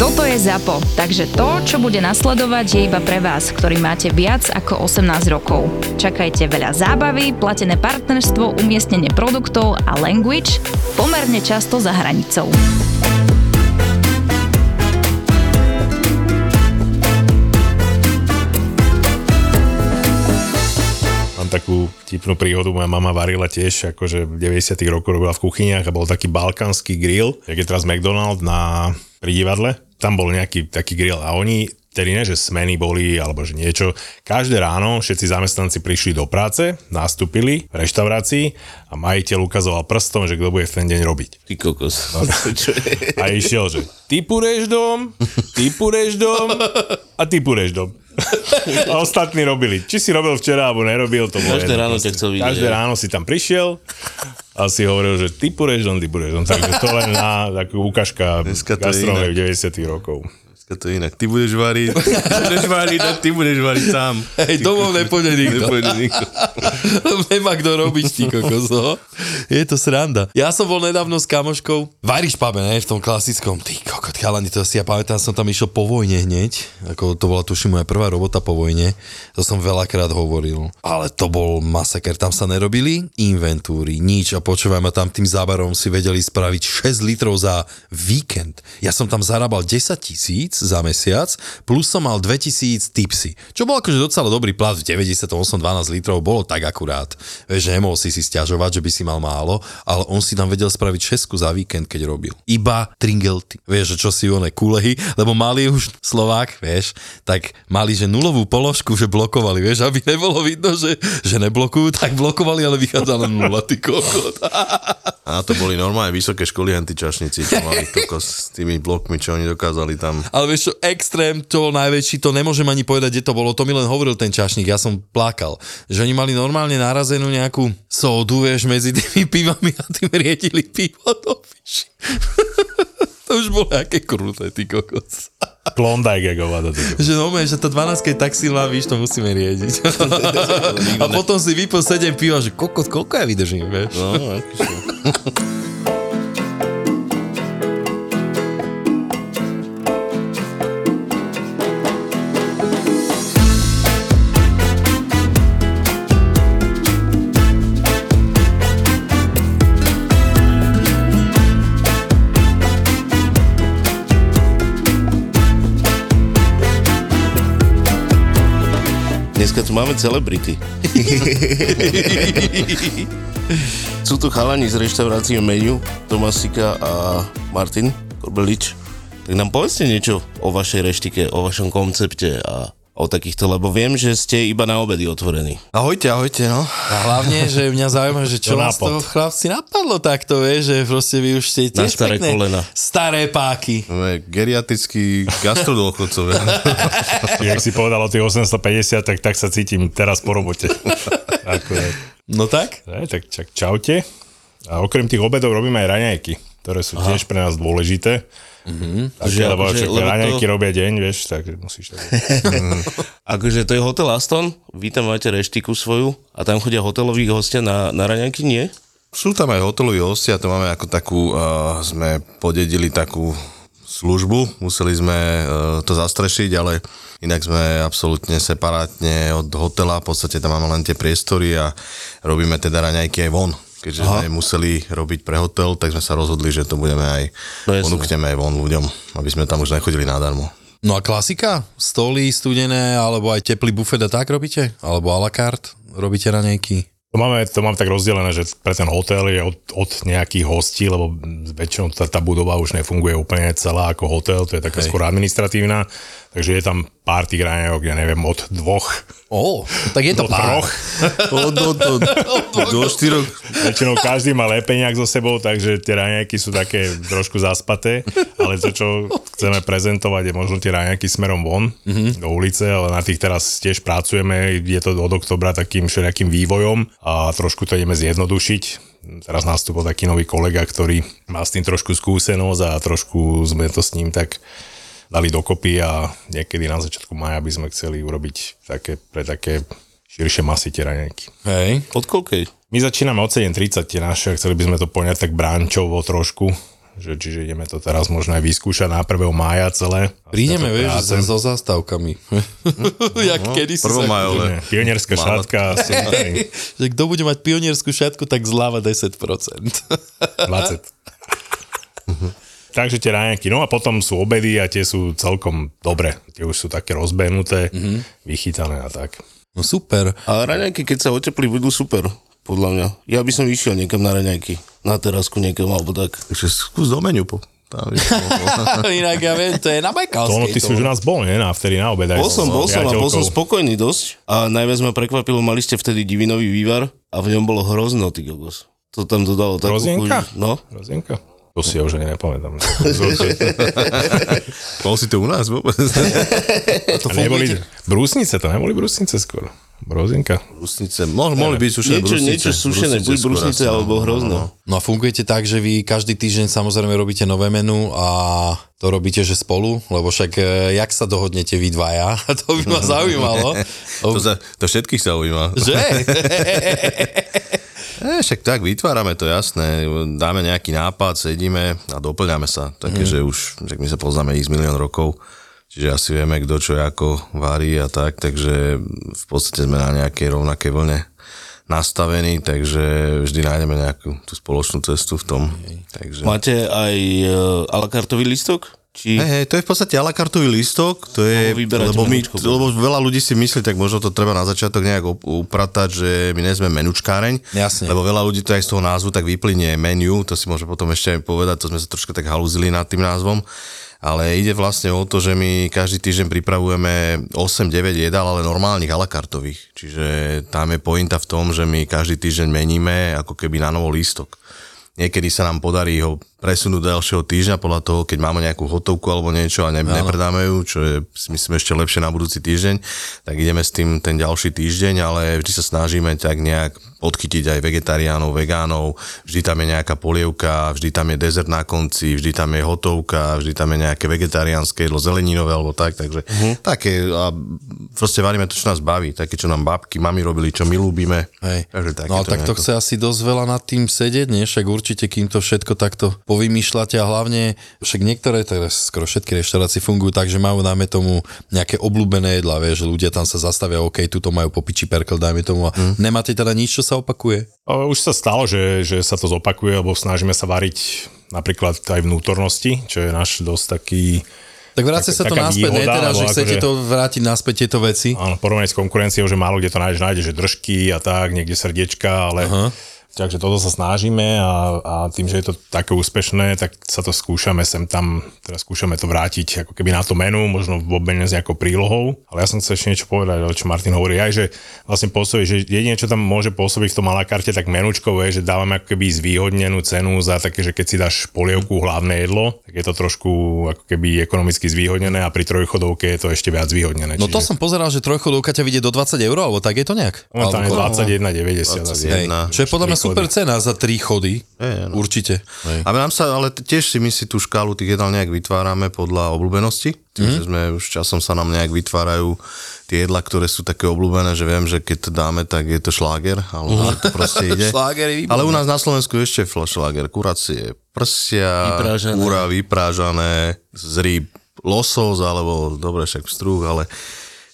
Toto je ZAPO, takže to, čo bude nasledovať, je iba pre vás, ktorý máte viac ako 18 rokov. Čakajte veľa zábavy, platené partnerstvo, umiestnenie produktov a language pomerne často za hranicou. Takú tipnú príhodu, moja mama varila tiež, akože v 90 rokoch robila v kuchyniach a bol taký balkánsky grill, jak je teraz McDonald na pri divadle tam bol nejaký taký grill a oni tedy ne, že smeny boli alebo že niečo. Každé ráno všetci zamestnanci prišli do práce, nastúpili v reštaurácii a majiteľ ukazoval prstom, že kto bude v ten deň robiť. Ty kokos. No. a išiel, že ty púreš dom, ty púreš dom a ty púreš dom. A ostatní robili. Či si robil včera, alebo nerobil, to bolo Každé ráno ťa chcel vidieť. Každé ráno si tam prišiel a si hovoril, že ty pôjdeš dom, ty pôjdeš dom. Takže to len na takú ukážka gastronomie 90 rokov dneska to je inak. Ty budeš variť, budeš variť a ty budeš variť sám. Hej, domov nepôjde nikto. Nepôjde nikto. Nemá kto robiť, ty kokos, no. Je to sranda. Ja som bol nedávno s kamoškou v Irish pube, ne, v tom klasickom. Ty kokot, chalani, to si ja pamätám, som tam išiel po vojne hneď. Ako to bola tuším moja prvá robota po vojne. To som veľakrát hovoril. Ale to bol masaker. Tam sa nerobili inventúry, nič. A počúvaj ma tam tým zábarom si vedeli spraviť 6 litrov za víkend. Ja som tam zarábal 10 tisíc za mesiac, plus som mal 2000 tipsy. Čo bol akože docela dobrý plat, v 98 12 litrov bolo tak akurát. Vieš, že nemohol si si stiažovať, že by si mal málo, ale on si tam vedel spraviť šesku za víkend, keď robil. Iba tringelty. Vieš, že čo si one kulehy, lebo mali už Slovák, vieš, tak mali, že nulovú položku, že blokovali, vieš, aby nebolo vidno, že, že neblokujú, tak blokovali, ale vychádzala nula, ty kokot. A to boli normálne vysoké školy antičašníci, čo mali kokos s tými blokmi, čo oni dokázali tam. Ale vieš čo, extrém, to najväčší, to nemôžem ani povedať, kde to bolo, to mi len hovoril ten čašník, ja som plakal, že oni mali normálne narazenú nejakú sódu, vieš, medzi tými pivami a tým riedili pivo do piši. to už bolo aké kruté, ty kokos. Klondike, ako vada. Že no, že tá 12 je tak silná, víš, to musíme riediť. a potom si vypil 7 piva, že kokos, koľko ja vydržím, vieš. No, Dneska tu máme celebrity. Sú tu chalani z reštaurácie Menu, Tomasika a Martin Korbelič. Tak nám povedzte niečo o vašej reštike, o vašom koncepte a o takýchto, lebo viem, že ste iba na obedy otvorení. Ahojte, ahojte, no. A hlavne, že mňa zaujíma, že čo vás to chlapci napadlo takto, vieš, že proste vy už ste tiež na staré pekné, kolena. staré páky. No, geriatrický gastrodôchodcovia. Jak si povedal o tých 850, tak, tak sa cítim teraz po robote. Akurát. No tak? Ne, tak čak, čaute. A okrem tých obedov robíme aj raňajky, ktoré sú Aha. tiež pre nás dôležité. Mm-hmm. Takže, lebo že, lebo raňajky to... robia deň, vieš, tak musíš tak... akože to je hotel Aston, vy tam máte reštiku svoju a tam chodia hoteloví hostia na, na raňajky, nie? Sú tam aj hoteloví hostia, to máme ako takú, uh, sme podedili takú službu, museli sme uh, to zastrešiť, ale inak sme absolútne separátne od hotela, v podstate tam máme len tie priestory a robíme teda raňajky aj von keďže Aha. sme museli robiť pre hotel, tak sme sa rozhodli, že to budeme aj, no ponúkneme aj von ľuďom, aby sme tam už nechodili nadarmo. No a klasika? Stoly studené, alebo aj teplý bufet a tak robíte? Alebo a la carte? Robíte raňajky? To máme, to máme tak rozdelené, že pre ten hotel je od, od nejakých hostí, lebo väčšinou tá, tá budova už nefunguje úplne celá ako hotel, to je taká Hej. skôr administratívna, Takže je tam pár tých raňajok, ja neviem, od dvoch Ó, tak je to do pár. troch. Od, od, od, do štyroch. Väčšinou každý má lepeniak so sebou, takže tie raňajky sú také trošku zaspaté, ale to, čo chceme prezentovať, je možno tie raňajky smerom von mm-hmm. do ulice, ale na tých teraz tiež pracujeme, je to od oktobra takým všelijakým vývojom a trošku to ideme zjednodušiť. Teraz nastúpil taký nový kolega, ktorý má s tým trošku skúsenosť a trošku sme to s ním tak dali dokopy a niekedy na začiatku maja by sme chceli urobiť také, pre také širšie masy tie raňajky. Hej. Od koľkej? My začíname od 7.30 tie naše, chceli by sme to poňať tak bránčovo trošku, že, čiže ideme to teraz možno aj vyskúšať na 1. mája celé. Prídeme, vieš, práce. so zástavkami. Jak kedy si sa... Pionierská šatka, Že kto bude mať pionierskú šatku, tak zľava 10%. 20. Takže tie raňajky, no a potom sú obedy a tie sú celkom dobre. Tie už sú také rozbehnuté, mm-hmm. vychytané a tak. No super. A raňajky, keď sa oteplí, budú super, podľa mňa. Ja by som išiel niekam na raňajky. Na terasku niekam, alebo tak. Takže skús do menu. Po. Inak ja viem, to je na To Bajkalskej. ono, ty si už u nás bol, nie? Na vtedy na obed. Bol som, bol som a bol som spokojný dosť. A najviac ma prekvapilo, mali ste vtedy divinový vývar a v ňom bolo hrozno, ty kokos. To tam dodalo takú Hrozienka? chuť. No, Rozienka? To si ja už ani nepamätám. Bol si to u nás vôbec? A neboli brúsnice, to neboli brúsnice skôr. Brozinka. brusnice. Mohli, mohli byť sušené niečo, brusnice. niečo sušené, buď asi, no. alebo hrozno. No a fungujete tak, že vy každý týždeň samozrejme robíte nové menu a to robíte, že spolu, lebo však e, jak sa dohodnete vy dvaja? To by ma zaujímalo. To, za, to všetkých zaujíma. Že? E, však tak, vytvárame to, jasné. Dáme nejaký nápad, sedíme a doplňame sa. Také, mm. že už, že my sa poznáme x milión rokov, čiže asi vieme, kto čo ako varí a tak, takže v podstate sme na nejakej rovnakej vlne nastavení, takže vždy nájdeme nejakú tú spoločnú cestu v tom. Takže... Máte aj uh, a la kartový listok? Či... Hej, hej, to je v podstate a la kartový listok, to je, lebo, my, menučko. lebo veľa ľudí si myslí, tak možno to treba na začiatok nejak up- upratať, že my nie sme menučkáreň, Jasne. lebo veľa ľudí to aj z toho názvu tak vyplynie menu, to si môže potom ešte aj povedať, to sme sa troška tak halúzili nad tým názvom, ale ide vlastne o to, že my každý týždeň pripravujeme 8-9 jedál, ale normálnych a la kartových, čiže tam je pointa v tom, že my každý týždeň meníme ako keby na novo lístok. Niekedy sa nám podarí ho presunúť do ďalšieho týždňa podľa toho, keď máme nejakú hotovku alebo niečo a ne, nepredáme ju, čo je si myslím ešte lepšie na budúci týždeň, tak ideme s tým ten ďalší týždeň, ale vždy sa snažíme tak nejak podchytiť aj vegetariánov, vegánov, vždy tam je nejaká polievka, vždy tam je dezert na konci, vždy tam je hotovka, vždy tam je nejaké vegetariánske jedlo, zeleninové alebo tak, takže uh-huh. také a proste varíme to, čo nás baví, také, čo nám babky, mami robili, čo my ľúbime. Hej. Takže také No tak to nejako. chce asi dosť veľa nad tým sedieť, nie? Však určite, kým to všetko takto povymýšľate a hlavne, však niektoré, teraz skoro všetky reštaurácie fungujú tak, že majú, dáme tomu, nejaké obľúbené jedlá, vieš, že ľudia tam sa zastavia, OK, tuto majú popiči perkel, dajme tomu a Mhm. nemáte teda nič, čo sa opakuje? A Už sa stalo, že, že sa to zopakuje, lebo snažíme sa variť napríklad aj vnútornosti, čo je náš dosť taký... Tak vráte sa to naspäť, výhoda, Teda, že chcete akože- to vrátiť naspäť tieto veci. Áno, porovnať s konkurenciou, že málo kde to nájdeš, nájdeš, že držky a tak, niekde srdiečka, ale... Aha. Takže toto sa snažíme a, a tým, že je to také úspešné, tak sa to skúšame sem tam, teraz skúšame to vrátiť ako keby na to menu, možno v obmene s nejakou prílohou. Ale ja som chcel ešte niečo povedať, čo Martin hovorí aj, že vlastne pôsobí, že jedine, čo tam môže pôsobiť v tom malakarte, tak menučkové, je, že dávame ako keby zvýhodnenú cenu za také, že keď si dáš polievku hlavné jedlo, tak je to trošku ako keby ekonomicky zvýhodnené a pri trojchodovke je to ešte viac zvýhodnené. No to som pozeral, že trojchodovka ťa vidie do 20 eur, alebo tak je to nejak? Momentálne Alebo koľko? 21,90 asi. Hej, Jedna. čo je podľa mňa Super cena za tri chody. Je, no. Určite. Hej. A nám sa, ale tiež si my si tú škálu tých jedál nejak vytvárame podľa obľúbenosti. Tým, Mhm. že sme už časom sa nám nejak vytvárajú tie jedlá, ktoré sú také obľúbené, že viem, že keď to dáme, tak je to šláger, alebo že to proste ide. Je ale u nás na Slovensku je ešte šláger. Kuracie, prsia, Vyprážané. kúra vyprážané, z rýb losos, alebo dobre, však strúh, ale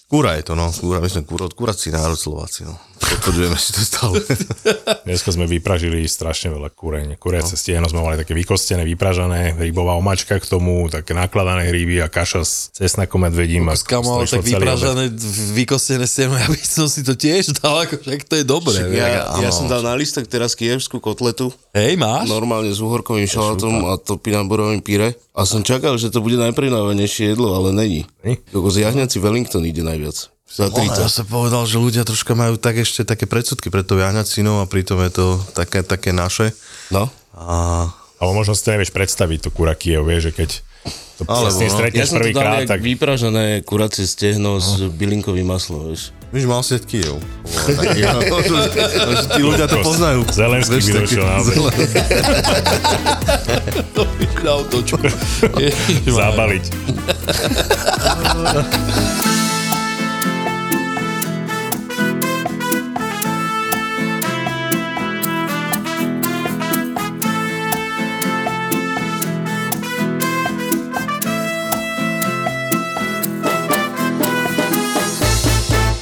Kúra je to, no. Kúra, my sme kúra, kurací národ Slováci, no. Potvrdujeme si to stále. Dneska sme vypražili strašne veľa kúreň. Kuriace no. stiehno sme mali také vykostené, vypražané, rybová omačka k tomu, také nakladané hryby a kaša s cesnakom medvedím. A Skamo, ale to tak vypražané, vykostené stieno, ja by som si to tiež dal, ako však to je dobré. Ja, vieš. ja som dal na listok teraz kievskú kotletu, Hej, máš? normálne s uhorkovým šalátom a topinamborovým píre. A som čakal, že to bude najprenávanejšie jedlo, ale není. Kokos jahňací Wellington ide najviac. Za No, ja 30. som povedal, že ľudia troška majú tak ešte také predsudky pred tou jahňacinou a pritom je to také, také naše. No. A Ale možno si to nevieš predstaviť, to kurakiev, vieš, že keď to Alebo, no. stretneš Ja som to dal prvýkrát, tak vypražené kuracie stehno s bylinkovým maslom, vieš. Myš mal 7 kijov. Tí ľudia to poznajú. Zelenský by došiel naozaj Na otočku. zabaliť.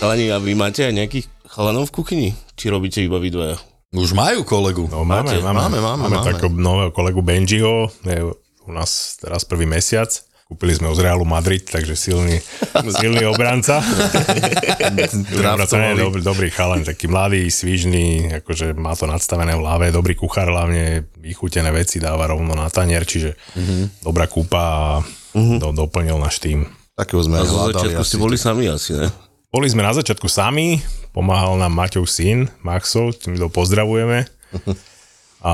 Chalani, a vy máte aj nejakých chalanov v kuchyni? Či robíte iba vy dvaja? Už majú kolegu. No, máme, Máte? máme, Máme, máme, máme máme. takého nového kolegu Benjiho, je u nás teraz prvý mesiac. Kúpili sme ho z Realu Madrid, takže silný, silný obranca. dobrý, dobrý chalan, taký mladý, svižný, akože má to nadstavené v hlave, dobrý kuchár hlavne, vychutené veci dáva rovno na tanier, čiže mm-hmm. dobrá kúpa a mm-hmm. do, doplnil náš tým. Takého sme A zo začiatku ste boli sami asi, ne? Boli sme na začiatku sami, pomáhal nám Maťov syn, Maxo, tým to pozdravujeme. A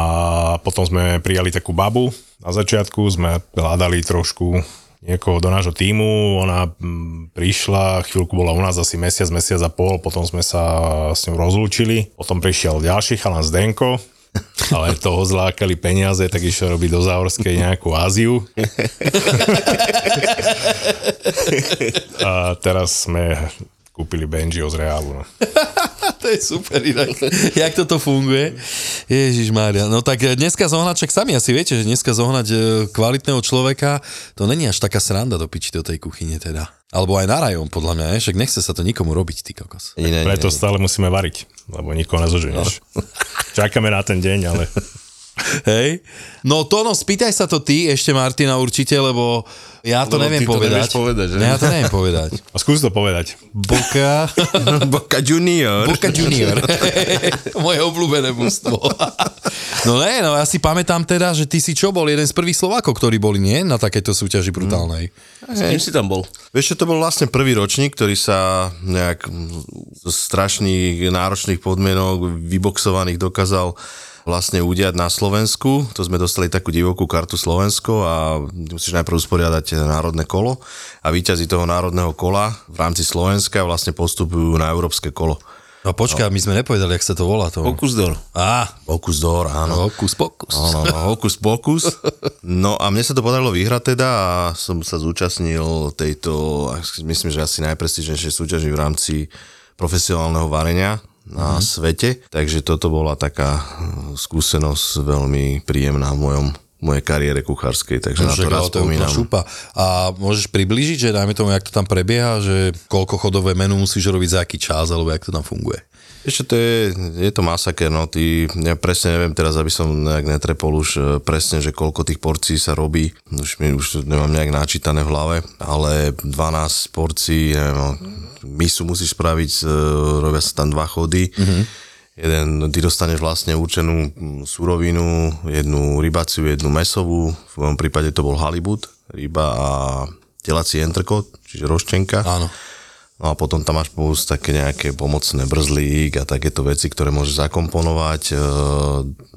potom sme prijali takú babu. Na začiatku sme hľadali trošku niekoho do nášho týmu, ona mm, prišla, chvíľku bola u nás asi mesiac, mesiac a pol, potom sme sa s ňou rozlúčili, potom prišiel ďalší chalan Zdenko, ale toho zlákali peniaze, tak išiel robiť do Záhorskej nejakú Áziu. a teraz sme kúpili Benjiho z Reálu. No. to je super inak. Jak toto funguje? Ježiš Mária. No tak eh, dneska zohnať, však sami asi viete, že dneska zohnať eh, kvalitného človeka, to není až taká sranda do piči do tej kuchyne teda. Alebo aj na rajon, podľa mňa, je? však nechce sa to nikomu robiť, ty kokos. Iné, Preto stále musíme variť, lebo nikoho nezoženieš. Čakáme na ten deň, ale Hej? No Tono, spýtaj sa to ty ešte Martina určite, lebo ja to Lebo neviem ty to povedať. nevieš povedať, že? Ja to neviem povedať. a skús to povedať. Boka, Boca Junior. Boka Junior. Moje obľúbené mústvo. no ne, no ja si pamätám teda, že ty si čo bol jeden z prvých Slovákov, ktorí boli, nie? Na takéto súťaži brutálnej. S kým si tam bol? Vieš, čo to bol vlastne prvý ročník, ktorý sa nejak z strašných náročných podmienok vyboxovaných dokázal vlastne udiať na Slovensku. To sme dostali takú divokú kartu Slovensko a musíš najprv usporiadať národné kolo a víťazi toho národného kola v rámci Slovenska vlastne postupujú na európske kolo. No počkaj, my sme nepovedali, jak sa to volá to. Pokus dor. Á, Pokus d'or, áno. Hokus pokus. No, no, no, hokus pokus. No a mne sa to podarilo vyhrať teda a som sa zúčastnil tejto, myslím, že asi najprestížnejšej súťaži v rámci profesionálneho varenia na mm-hmm. svete. Takže toto bola taká eh, skúsenosť veľmi príjemná v mojom mojej kariére kuchárskej, takže na to rád spomínam. šupa. A môžeš približiť, že dajme tomu, jak to tam prebieha, že koľko chodové menu musíš robiť za aký čas, alebo jak to tam funguje. Ešte to je, je to masaker, no ty, ja presne neviem teraz, aby som nejak netrepol už e, presne, že koľko tých porcií sa robí, už mi už nemám nejak načítané v hlave, ale 12 porcií, neviem, no, misu musíš spraviť, e, robia sa tam dva chody, mm-hmm. jeden, ty dostaneš vlastne určenú mm, surovinu, jednu rybaciu, jednu mesovú, v mojom prípade to bol halibut, ryba a telací entrekot, čiže roščenka. Áno. No a potom tam máš plus také nejaké pomocné brzlík a takéto veci, ktoré môžeš zakomponovať. E,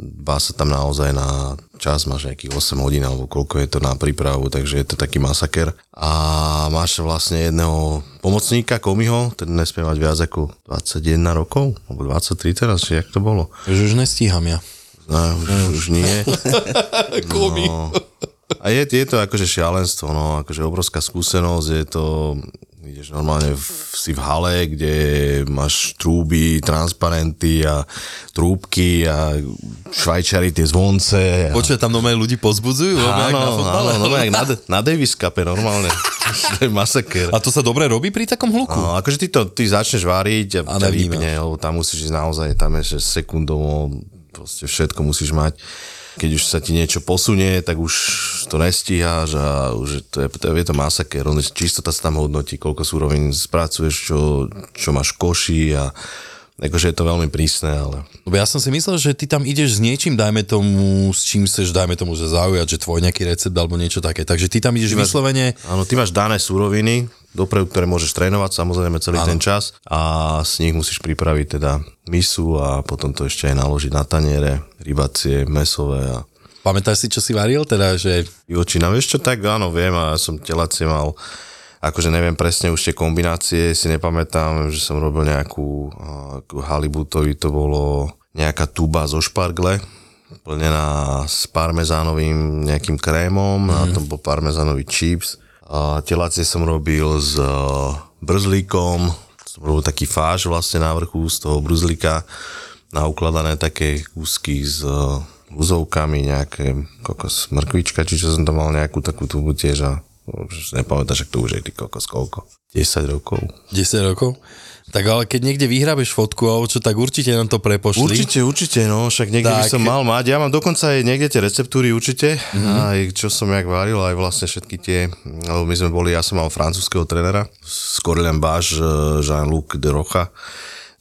Dbá sa tam naozaj na čas, máš nejakých 8 hodín alebo koľko je to na prípravu, takže je to taký masaker. A máš vlastne jedného pomocníka, komiho, ten nesmie mať viac ako 21 rokov, alebo 23 teraz, či jak to bolo. Že už nestíham ja. No, už, už nie. Komi. No. A je, je to akože šialenstvo, no, akože obrovská skúsenosť, je to, ideš normálne v, si v hale, kde máš trúby, transparenty a trúbky a švajčari tie zvonce. A... Počuj, tam normálne ľudí pozbudzujú, áno, na áno, no, jak na, na Davis Cup normálne. to je masaker. A to sa dobre robí pri takom hluku? No, akože ty to, ty začneš váriť a, A vypne, lebo tam musíš ísť naozaj, tam je sekundovo, proste všetko musíš mať. Keď už sa ti niečo posunie, tak už to nestíhaš a už to je, to je, to masaker. Čistota sa tam hodnotí, koľko súrovín spracuješ, čo, čo máš v koši a akože je to veľmi prísne, ale ja som si myslel, že ty tam ideš s niečím, dajme tomu, s čím chceš, dajme tomu, že zaujať, že tvoj nejaký recept alebo niečo také. Takže ty tam ideš vyslovene, Áno, ty máš dané súroviny, dopredu, ktoré môžeš trénovať samozrejme celý Áno. ten čas a z nich musíš pripraviť teda misu a potom to ešte aj naložiť na taniere, rybacie, mesové a pamätáš si, čo si varil? Teda, že Jočina, vieš čo, tak áno, viem a ja som telacie mal, akože neviem presne už tie kombinácie, si nepamätám, že som robil nejakú, nejakú halibutovi, to bolo nejaká tuba zo špargle, plnená s parmezánovým nejakým krémom, mm. a tom bol parmezánový chips. Telacie som robil s e, brzlíkom, som robil taký fáž vlastne na vrchu z toho brzlíka, naukladané také kúsky s e, luzovkami, nejaké kokos mrkvička, či čo som tam mal nejakú takú tubu tiež a už nepamätáš, ak to už je ty kokos koľko? 10 rokov. 10 rokov. Tak ale keď niekde vyhrábeš fotku alebo čo, tak určite nám to prepošli. Určite, určite, no, však niekde by Tak. som mal mať. Ja mám dokonca aj niekde tie receptúry určite, mm-hmm. aj čo som jak varil, aj vlastne všetky tie, lebo my sme boli, ja som mal francúzského trenera, Scorlem Baš, Jean-Luc de Rocha,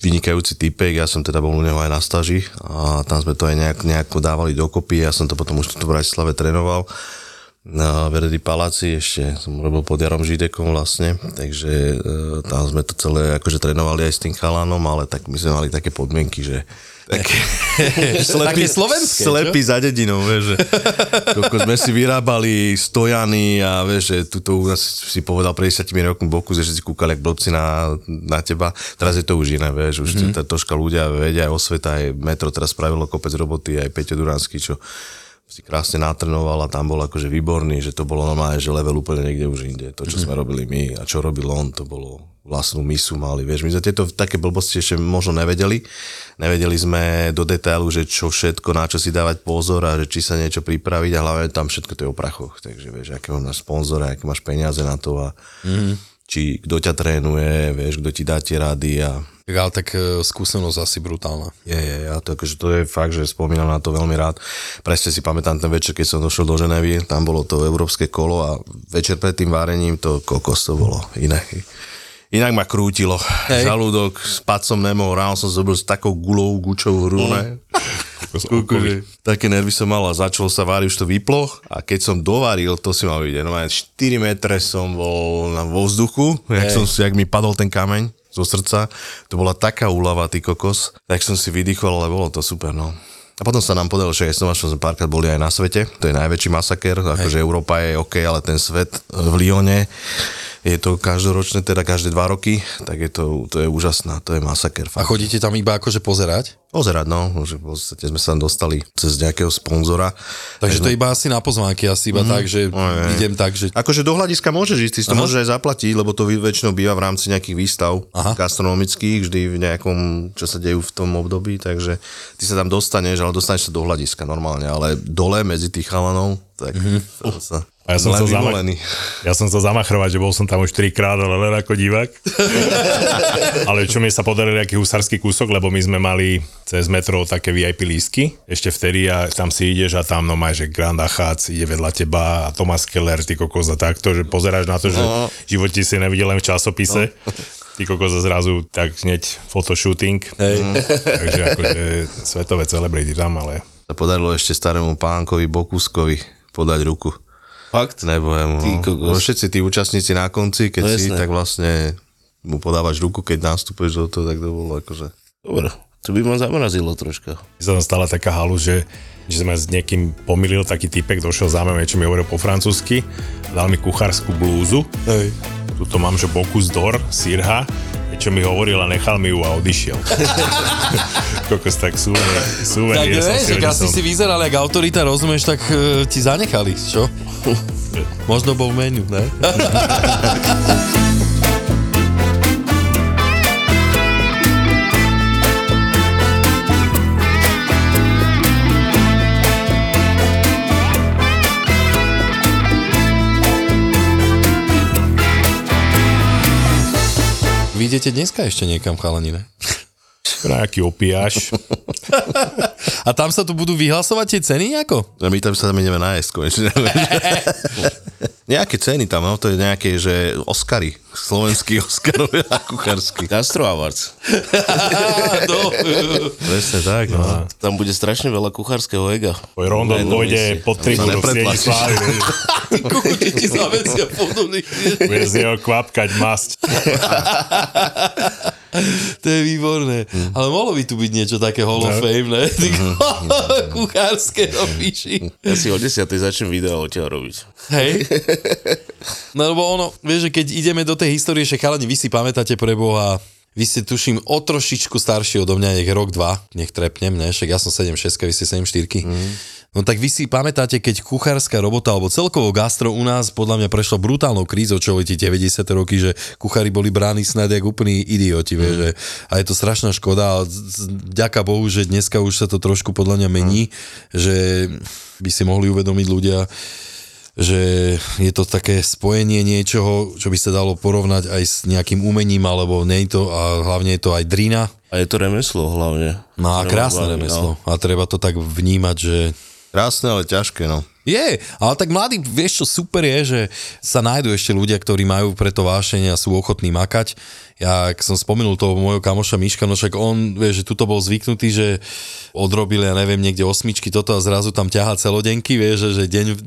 vynikajúci typek, ja som teda bol u neho aj na staži a tam sme to aj nejak, nejako dávali dokopy, ja som to potom už tu v Bratislave trénoval na Verdi Paláci, ešte som robil pod Jarom Židekom vlastne, takže e, tam sme to celé akože trénovali aj s tým chalanom, ale tak my sme mali také podmienky, že také, Také slovenské, čo? slepý za dedinou, vieš, že koľko sme si vyrábali stojany a vieš, že tuto u nás si povedal pred 10 rokmi boku, že si kúkali jak blbci na, na teba, teraz je to už iné, vieš, už mm-hmm. troška ľudia vedia, aj osveta, aj Metro teraz spravilo kopec roboty, aj Peťo Duránsky, čo si krásne natrenoval a tam bol akože výborný, že to bolo normálne, že level úplne niekde už inde. To, čo sme robili my a čo robil on, to bolo vlastnú misu mali. Vieš, my sme tieto také blbosti ešte možno nevedeli. Nevedeli sme do detailu, že čo všetko, na čo si dávať pozor a že či sa niečo pripraviť a hlavne tam všetko to je o prachoch. Takže vieš, akého máš sponzora, aké máš peniaze na to a mm-hmm. Či kto ťa trénuje, vieš, kto ti dá tie rady a Tak, ale tak e, skúsenosť asi brutálna. je, je, ja to, akože to je fakt, že spomínam na to veľmi rád. Presne si pamätám ten večer, keď som došiel do Ženevy, tam bolo to európske kolo a večer pred tým várením to kokos to bolo iné. Inak ma krútilo. Hej. Žalúdok, spať som nemohol, ráno som zobil s takou gulou, gučou hru, ne? Akože, také nervy som mal a začalo sa váriť, už to vyplo a keď som dovaril, to si mal vidieť, no 4 metre som bol na vo vzduchu, jak, som, jak mi padol ten kameň zo srdca, to bola taká úlava, ty kokos, tak som si vydýchol, ale bolo to super, no. A potom sa nám podarilo, že som sme párkrát boli aj na svete, to je najväčší masaker, akože Európa je OK, ale ten svet v Lyone je to každoročné, teda každé dva roky, tak je to, to je úžasná, to je masaker. A Fakt. chodíte tam iba akože pozerať? Pozerať, no, že v podstate sme sa tam dostali cez nejakého sponzora. Takže to je iba asi na pozvánky, asi iba tak, že No, je. idem tak, že... Akože do hľadiska môžeš ísť, ty si to môžeš aj zaplatiť, lebo to väčšinou býva v rámci nejakých výstav Aha. gastronomických, vždy v nejakom, čo sa dejú v tom období, takže ty sa tam dostaneš, ale dostaneš sa do hľadiska normálne, ale dole medzi tých chalanov, tak mm-hmm. sa A ja som, sa zama- vyvolený. ja som sa zamachrovať, že bol som tam už trikrát, ale len ako divák. ale čo mi sa podaril, aký husarský kúsok, lebo my sme mali cez metro také VIP lístky, ešte vtedy a tam si ideš a tam no máš, že Grand Achatz ide vedľa teba a Thomas Keller, ty kokos a takto, že pozeráš na to, že No. v živote si nevidel len v časopise. Ty kokos a zrazu tak hneď photoshooting. Hej. Takže akože svetové celebrity tam, ale podarilo ešte starému pánkovi Bokuskovi podať ruku. Fakt? Nebojemu. Ty No. kokos. Všetci tí účastníci na konci, keď No si, jasné. tak vlastne mu podávaš ruku, keď nastúpeš do toho, tak to bolo akože... Dobre, to by ma zamrazilo troška. sa tam stala taká halu, že, že sme s niekým pomýlil, taký typek došiel za mnou, niečo mi hovoril po francúzsky, dal mi kuchárskú blúzu, Hej. tuto mám, že Bocuse d'Or, sirha, niečo mi hovoril a nechal mi ju a odišiel. Kokos, tak súvenír, Tak súvenír som vieš, si, ak asi som, si vyzeral jak autorita, rozumieš, tak e, ti zanechali, čo? Možno bol menu, ne? idete dneska ešte niekam, chalani, ne? Nejaký opiaš. A tam sa tu budú vyhlasovať tie ceny nejako? A my tam sa tam ideme nájsť konečne. nejaké ceny tam, no, to je nejaké, že Oscary, slovenský Oscarovia a kuchársky. Gastro Awards. no. Presne tak, no. Tam bude strašne veľa kuchárskeho ega. Tvoj Rondo mieste. pod tribúnu v sieni slávy. kokoti ti zavesia podobný. Bude z neho kvapkať masť. To je výborné. Ale mohlo by tu byť niečo také Hall of No. Fame, ne? Ty kuchárske no píši. Ja si o 10. začnem video o teba robiť. Hej? No lebo ono, vieš, že keď ideme do tej histórie, že chalani, vy si pamätáte pre Boha, vy ste tuším o trošičku starší odo mňa, nech rok, dva, nech trepnem, ne? Však ja som 7,6, vy ste 7,4. Mm. No tak vy si pamätáte, keď kuchárska robota, alebo celkovo gastro u nás podľa mňa prešlo brutálnou krízou, čo tie 90. roky, že kuchári boli bráni snad jak úplní idioti, vieš, že, a je to strašná škoda, z- ďaká Bohu, že dneska už sa to trošku podľa mňa mení, že by si mohli uvedomiť ľudia, že je to také spojenie niečoho, čo by sa dalo porovnať aj s nejakým umením, alebo nie je to, a hlavne je to aj drina. A je to remeslo hlavne. No a krásne Hlavne, remeslo. A treba to tak vnímať, že Krásne, ale ťažké, no. je, ale tak mladý, vieš čo super je, že sa nájdú ešte ľudia, ktorí majú preto vášenie a sú ochotní makať. Ja, ak som spomenul toho môjho kamoša Miška, no však on, vieš, že tuto bol zvyknutý, že odrobil, ja neviem, niekde osmičky toto a zrazu tam ťahá celodenky, vieš, že, že deň v,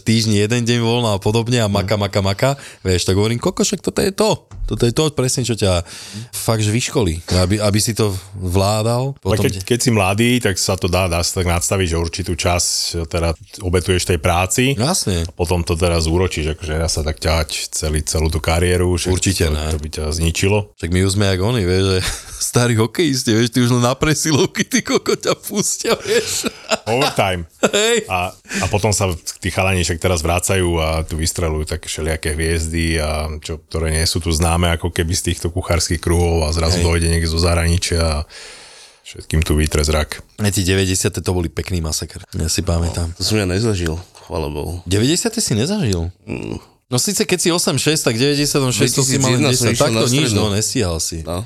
týždni jeden deň voľno a podobne a maka, maka, maka, vieš, tak hovorím, kokošek, toto je to. Toto je to presne, čo ťa fakt, že vyškolí, aby, aby si to vládal. Potom keď, keď si mladý, tak sa to dá, dá sa tak nadstaviť, že určitú čas teda obetuješ tej práci. Jasne. Potom to teraz úročíš, akože dá sa tak ťahať celý, celú tú kariéru. Určite to, ne. To by ťa zničilo. Však my už sme jak oni, vieš, že starí hokejisti, vieš, ty už len na presilovky, ty koko ťa pustia, vieš. Overtime. Hej. A, a potom sa tí chalani však teraz vracajú a tu vystrelujú také všelijaké hviezdy, a čo, ktoré nie sú tu známe ako keby z týchto kuchárskych kruhov a zrazu Hej. dojde niekde zo zahraničia a všetkým tu vytre zrak. Ne, tie 90. to boli pekný masaker, ja si pamätám. To som ja nezažil, chvala Bohu. 90. si nezažil? No síce keď si 8-6, tak 96 to si mal 2001 som 10, išiel takto na nič, no nestíhal si. No.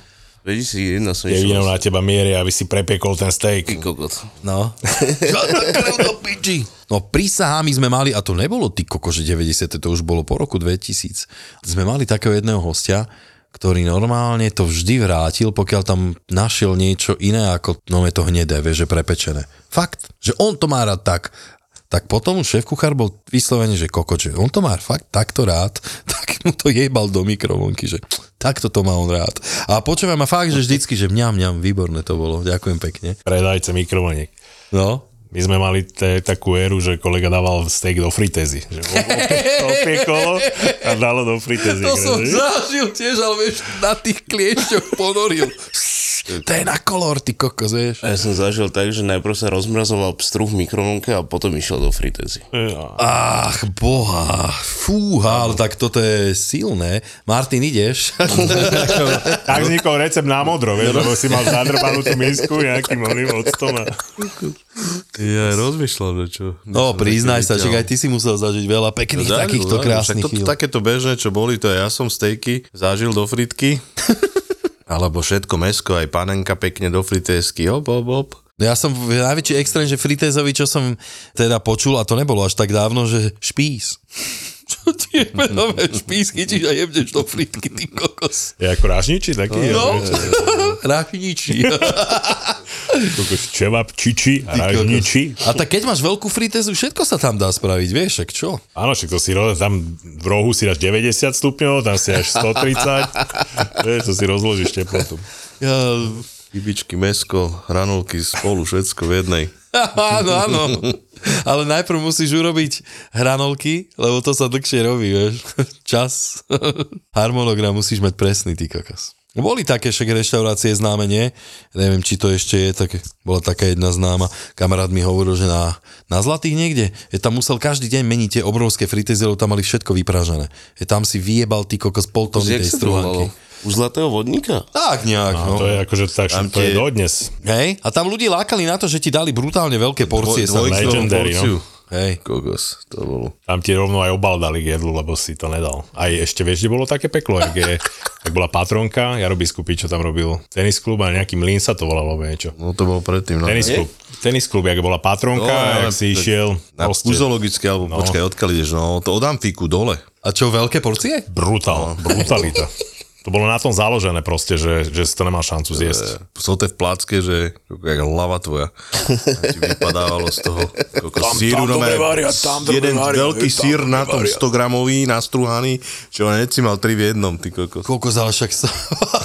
2001 som išiel. na teba mierie, aby si prepiekol ten steak. Ty kokot. No. Žiadna krv do piči. No prísahami sme mali, a to nebolo ty koko, že 90. to už bolo po roku 2000. Sme mali takého jedného hostia, ktorý normálne to vždy vrátil, pokiaľ tam našiel niečo iné ako no je to hnedé, vieš, že prepečené. Fakt, že on to má rád tak. Tak potom šéf kuchár bol vyslovene, že koko, že on to má fakt takto rád, tak mu to jebal do mikrovlnky, že takto to má on rád. A počúvaj ma fakt, že vždycky, že mňam, mňam, výborné to bolo, ďakujem pekne. Predajce mikrovlniek. No, My sme mali te, takú éru, že kolega dával steak do fritézy. Že opiekolo a dalo do fritézy. To som zažil tiež, ale vieš, na tých kliešťoch ponoril. To je na kolor, ty kokos, vieš. A ja som zažil tak, že najprv sa rozmrazoval pstruh v mikrovlnke a potom išiel do fritézy. Ach, boha, fúha, ale tak toto je silné. Martin, ideš? Tak vznikol recept na modro, vieš, lebo si mal zadrbanú tú misku nejakým oným octom. Ja rozmýšľam, že čo. No, priznaj sa, že aj ty si musel zažiť veľa pekných Zažil, takýchto zažil. krásnych Však to, chvíľ. takéto bežné, čo boli, to ja som stejky zažil do fritky. Alebo všetko mesko, aj panenka pekne do fritésky, hop, hop, hop. No Ja som v najväčší extrém, že fritézovi, čo som teda počul, a to nebolo až tak dávno, že špís. Čo ti je menové špís, chytíš a jebneš do fritky, ty kokos. Je ako rážniči taký? No. Kokos čevap, čiči a tak keď máš veľkú fritézu, všetko sa tam dá spraviť, vieš, však čo? Áno, však to si tam v rohu si dáš 90 stupňov, tam si až 130. Vieš, to si rozložíš teplotu. Ja, Chybičky, mesko, hranolky spolu, všetko v jednej. áno, áno. Ale najprv musíš urobiť hranolky, lebo to sa dlhšie robí, vieš. Čas. Harmonogram musíš mať presný, ty kokos. Boli také však reštaurácie známe, nie? Neviem, či to ešte je, tak bola taká jedna známa. Kamarát mi hovoril, že na, na Zlatých niekde, je tam musel každý deň meniť tie obrovské fritézy, lebo tam mali všetko vypražené. Je tam si vyjebal ty kokos pol tony tej struhanky. U zlatého vodníka? Tak nejak, A no. to je akože tak, Tam to je dodnes. Hej? A tam ľudí lákali na to, že ti dali brutálne veľké porcie. Dvoj- sa dvojkilovú Legendary, no. porciu. Hej. Kokos, to bol... Tam ti rovno aj obal dali k jedlu, lebo si to nedal. Aj ešte vieš, kde bolo také peklo, jak, je, jak bola patronka, Jaro Biskupy, čo tam robil. Tenis klub a nejaký mlín sa to volalo, niečo. No to bolo predtým. No. Tenis klub, tenis klub, jak bola patronka, No, jak si išiel. Na uzologické, alebo no. počkaj, odkiaľ ideš, no, to od Amfiku dole. A čo, veľké porcie? Brutál, brutalita. To bolo na tom založené proste, že, že si to nemal šancu zjesť. Sote v placke, že jak hlava tvoja. A ti vypadávalo z toho koľko síru. tam no, dobre varia, tam dobre jeden varia, veľký tam sír na tom varia. 100 gramový, nastruhaný, čo neci mal tri v jednom, ty kokos. Koľko ale však, sto...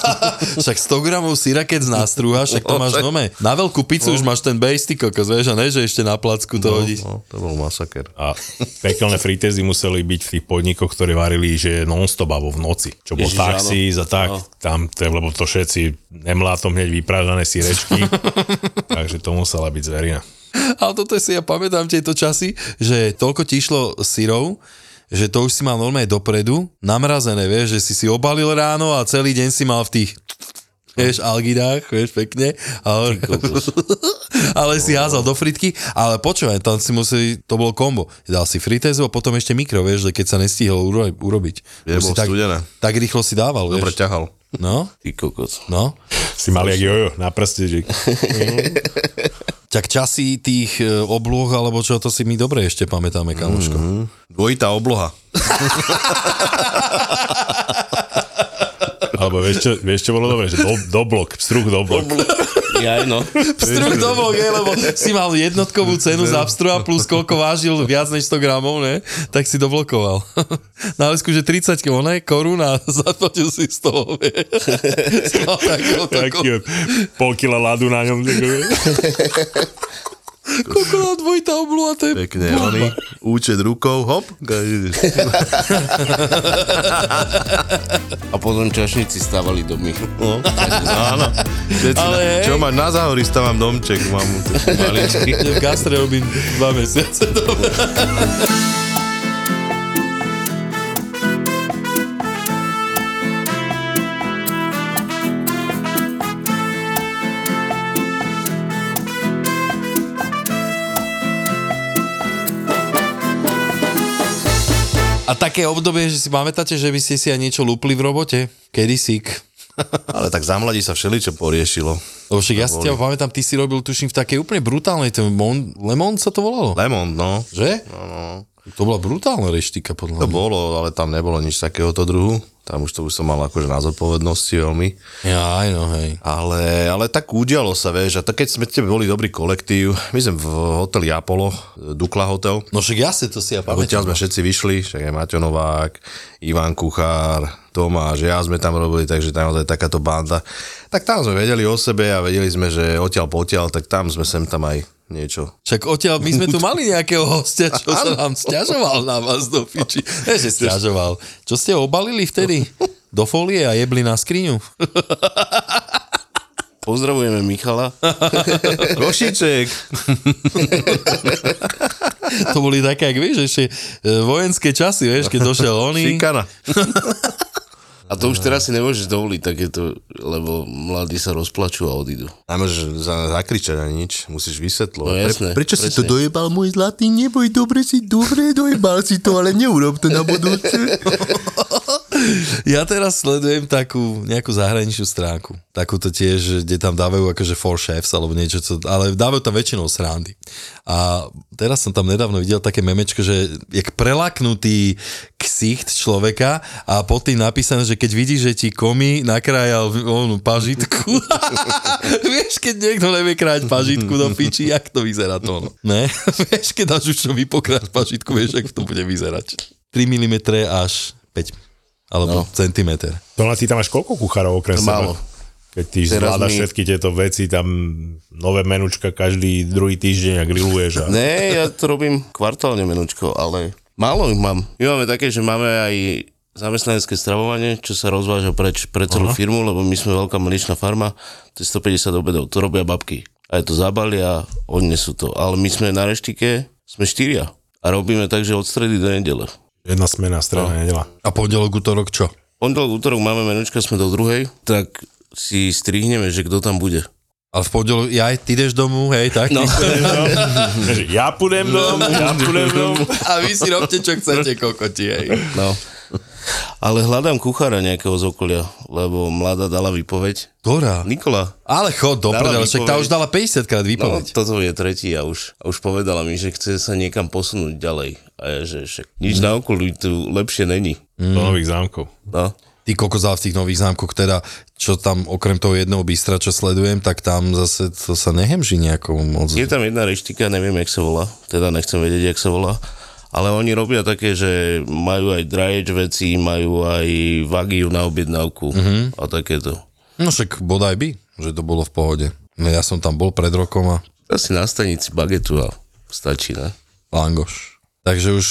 však 100 gramov syra, keď znástruha, však to No, máš nome. Na veľkú pizzu už máš ten base, ty kokos, vieš, a ne, že ešte na placku to hodíš. No, to bol masaker. A pekelné fritézy museli byť v tých podnikoch, ktoré varili, že non-stop alebo v noci. Čo bol Ježiš, taxis a tak. Tam, to, lebo to všetci nemlátom hneď vyprážané sírečky. takže to musela byť zverina. Ale toto si ja pamätám tieto časy, že toľko ti išlo syrov, že to už si mal normálne dopredu, namrazené, vieš, že si si obalil ráno a celý deň si mal v tých vieš, algidách, vieš, pekne, ale, ale si házal do fritky, ale počúvaj, tam si museli, to bolo kombo, dal si fritézu a potom ešte mikro, vieš, že keď sa nestihol uro- urobiť. Je, bolo tak, studené. tak rýchlo si dával, Dobre vieš. ťahal. No, Ty kokos. no. Si mali jak jojo na prste, že Tak časy tých e, oblôh, alebo čo, to si my dobre ešte pamätáme, kamoško. Mm-hmm. Dvojitá obloha. Alebo vieš čo, vieš čo bolo dobre, že do, doblok, pstruh doblok. Ja no. Vstruh domov, je, lebo si mal jednotkovú cenu za vstruha plus koľko vážil viac než 100 gramov, ne? Tak si doblokoval. Na lesku, že 30 ne, korún a zaplatil si z toho, vie. Takého, takého. Taký pol kila ľadu na ňom. Koľko na dvojitá obluha, to je Pekne, bomba. oni, účet rukou, hop. A potom čašníci stávali domy. No, áno. Všetci, Ale na, čo máš na záhorí, stávam domček, mám maličký. V gastre robím dva mesiace. Dobre. A také obdobie, že si pamätáte, že by ste si aj niečo lúpli v robote? Kedysi. Ale tak za mladí sa všeličo poriešilo. Lebo však ja si ťa pamätám, ty si robil, tuším, v takej úplne brutálnej, ten Mon, Lemon sa to volalo? Lemon, no. Že? To bola brutálna reštika, podľa To mňa. bolo, ale tam nebolo nič takéhoto druhu. Tam už to už som mal akože na zodpovednosti veľmi. Ja, aj no, hej. Ale, ale tak udialo sa, vieš, a tak keď sme tebe boli dobrý kolektív, my sme v hoteli Apollo, Dukla hotel, No však jasne, to si ja pamätám. sme všetci vyšli, však aj Maťo Novák, Ivan Kuchár, Tomáš, ja sme tam robili, takže tam je takáto banda. Tak tam sme vedeli o sebe a vedeli sme, že odtiaľ potiaľ, tak tam sme sem tam aj niečo. Však odtiaľ, my sme tu mali nejakého hostia, čo sa nám stiažoval na vás do piči. Ne, že stiažoval. Čo ste obalili vtedy? Do folie a jebli na skriňu? Pozdravujeme Michala. Košiček! To boli také, jak vieš, ešte e, vojenské časy, vieš, keď došiel oný. Šikana. A to už teraz si nemôžeš dovoliť takéto, lebo mladí sa rozplačú a odídu. Nemôžeš za, zakričať ani nič, musíš vysvetľovať. No jasné, prečo si to presne. dojebal, môj zlatý? Neboj, dobre si, dobre, dojebal si to, ale neurob to na budúce. Ja teraz sledujem takú nejakú zahraničnú stránku. Takúto tiež, kde tam dávajú akože four chefs alebo niečo, co, ale dávajú tam väčšinou srandy. A teraz som tam nedávno videl také memečko, že jak prelaknutý ksicht človeka a pod tým napísané, že keď vidíš, že ti komi nakrájal onú pažitku, vieš, keď niekto nevie krájať pažitku do piči, jak to vyzerá to? No? Ne? vieš, keď dáš už vypokráť pažitku, vieš, jak to bude vyzerať. 3 mm až 5 alebo no. centimeter. To na ty tam máš koľko kuchárov okrem seba? málo. Keď ty Teraz zvládaš my- všetky tieto veci, tam nové menučka každý druhý týždeň a grilluješ. A... Ne, ja to robím kvartálne menučko, ale málo ich mám. My máme také, že máme aj zamestnanecké stravovanie, čo sa rozváža preč pre celú Aha. firmu, lebo my sme veľká mliečná farma, to je 150 obedov, to robia babky. A je to zabalia, odnesú to. Ale my sme na reštike, sme štyria. A robíme tak, že od stredy do nedele. Jedna smena, strana, no. nedela. A pondelok, útorok čo? Pondelok, útorok máme menučka, sme do druhej, tak si strihneme, že kto tam bude. Ale v pondelok, ja aj ty ideš domu, hej, tak? No. Ja pôjdem dom, ja pôjdem dom. A vy si robte, čo chcete, kokoti, hej. No. Ale hľadám kuchára nejakého z okolia, lebo mladá dala výpoveď. Ktorá? Nikola. Ale chod do prdele, však tá už dala 50 krát No, výpoveď. toto je tretí a už, a už povedala mi, že chce sa niekam posunúť ďalej. A ja, že však nič na okolí tu lepšie není. Do nových zámkov. No. Ty kokos v tých nových zámkoch, teda, čo tam okrem toho jedného bystra, čo sledujem, tak tam zase to sa nehemží nejakou moc. Je tam jedna reštika, neviem, jak sa volá, teda nechcem vedieť, jak sa volá, ale oni robia také, že majú aj dry age veci, majú aj vagiu na objednávku mm-hmm. a takéto. No však bodaj by, že to bolo v pohode. No ja som tam bol pred rokom a Asi na stanici bagetu a stačí, ne? langoš. Takže už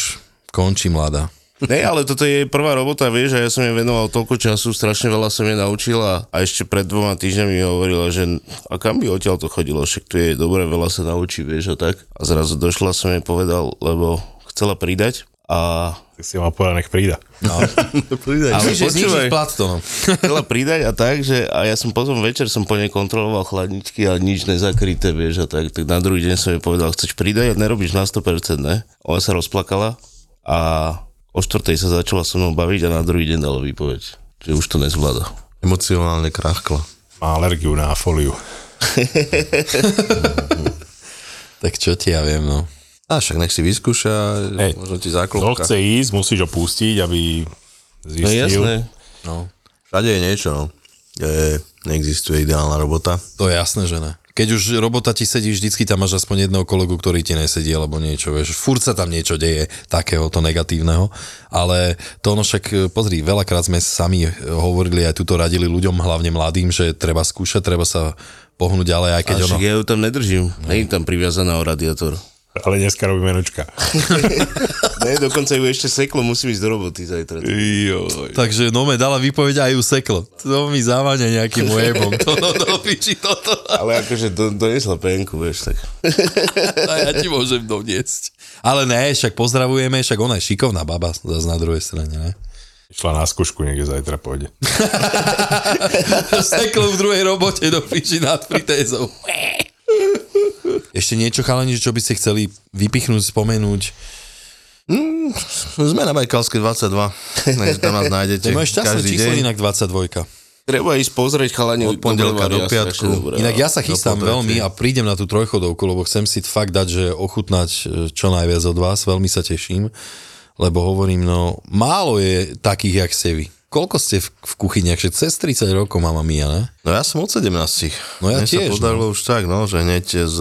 končí mladá. Ne, ale toto je prvá robota, vieš, a ja som jej venoval toľko času, strašne veľa som jej naučila a ešte pred dvoma týždňami mi hovorila, že a kam by odtiaľ to chodilo, však tu je dobre, veľa sa naučí, vieš, a tak. A zrazu došla som jej povedal, lebo chcela pridať a Tak si mal povedať, nech prída. No. Ale že počúvaj. znižíš plat to, no. chcela pridať a tak, že a ja som potom večer som po nej kontroloval chladničky a nič nezakryté, vieš, a tak, tak na druhý deň som jej povedal, chceš pridať a nerobíš na 100%, ne? Ona sa rozplakala a o štvrtej sa začala so mnou baviť a na druhý deň dala výpoveď, že už to nezvláda. Emocionálne krachkla. Má alergiu na fóliu. Tak čo ti ja viem, no. A však nech si vyskúša, Hej. možno ti Kto záklopka. chce ísť, musíš ho pustiť, aby No zistil. jasné. No. Všade je niečo, no. Je, neexistuje ideálna robota. To je jasné, že ne. Keď už robota ti sedí, vždycky tam máš aspoň jedného kolegu, ktorý ti nesedí, alebo niečo, vieš. Furt sa tam niečo deje takéhoto negatívneho, ale to ono však, e, pozri, veľakrát sme sami e, hovorili aj tuto radili ľuďom, hlavne mladým, že treba skúšať, treba sa pohnúť ďalej, aj keď A ono... ja ju tam nedržím, nie je tam priviazaná o radiátor. Ale dneska robíme menučka. Ne, dokonca ju ešte seklo, musím ísť do roboty zajtra. Takže no me dala výpoveď a aj ju seklo. To mi závaňa nejakým ojebom. To, no, no, piči toto. Ale akože do, donesla penku, vieš, tak. A ja ti môžem doniesť. Ale ne, však pozdravujeme, však ona je šikovná baba zase na druhej strane, ne? Išla na skúšku, niekde zajtra pôjde. Seklo v druhej robote do piči nad fritézou. Ešte niečo, chalani, čo by ste chceli vypichnúť, spomenúť? Sme na Bajkalskej 22, takže tam nás nájdete To máš šťastné číslo, deň. inak 22. Treba ísť pozrieť chalani Od pondelka do piatku. Inak ja sa chystám veľmi a prídem na tú trojchodovku, lebo chcem si fakt dať, že ochutnať e, čo najviac od vás, veľmi sa teším, lebo hovorím, no málo je takých, jak ste vy. Koľko ste v, v kuchyniach? Že cez 30 rokov mama mia, ne? No ja som od 17. No ja Mne tiež, sa podarilo už tak, no, že hneď z,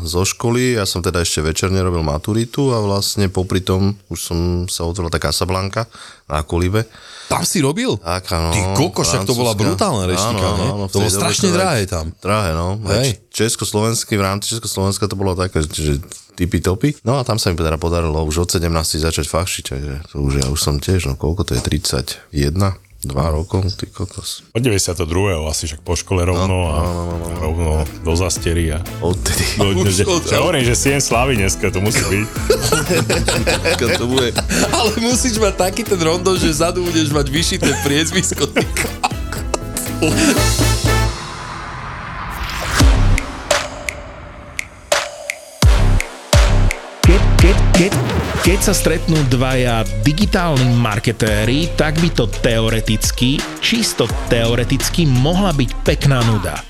zo školy, ja som teda ešte večerne robil maturitu a vlastne popri tom už som sa otvoril taká Casablanca na Kolibe. Tam si robil? Tak, áno, Ty koko, však to bola brutálna reštika, Áno, áno, To bolo strašne drahé tam. Drahé, no. Hej. Československý, v rámci Československa to bolo také, že typy topy. No a tam sa mi teda podarilo už od 17 začať fachšiť, takže to už ja už som tiež, no koľko to je, 31? 2 rokov, ty kokos. Od 92. asi však po škole rovno a rovno do zastery a Odtedy. do, do, Už od- že hovorím, že 7 slávy dneska, to musí byť. to bude. Ale musíš mať taký ten rondo, že zadu budeš mať vyšité priezvisko. ty keď, keď, sa stretnú dvaja digitálni marketéri, tak by to teoreticky, čisto teoreticky mohla byť pekná nuda.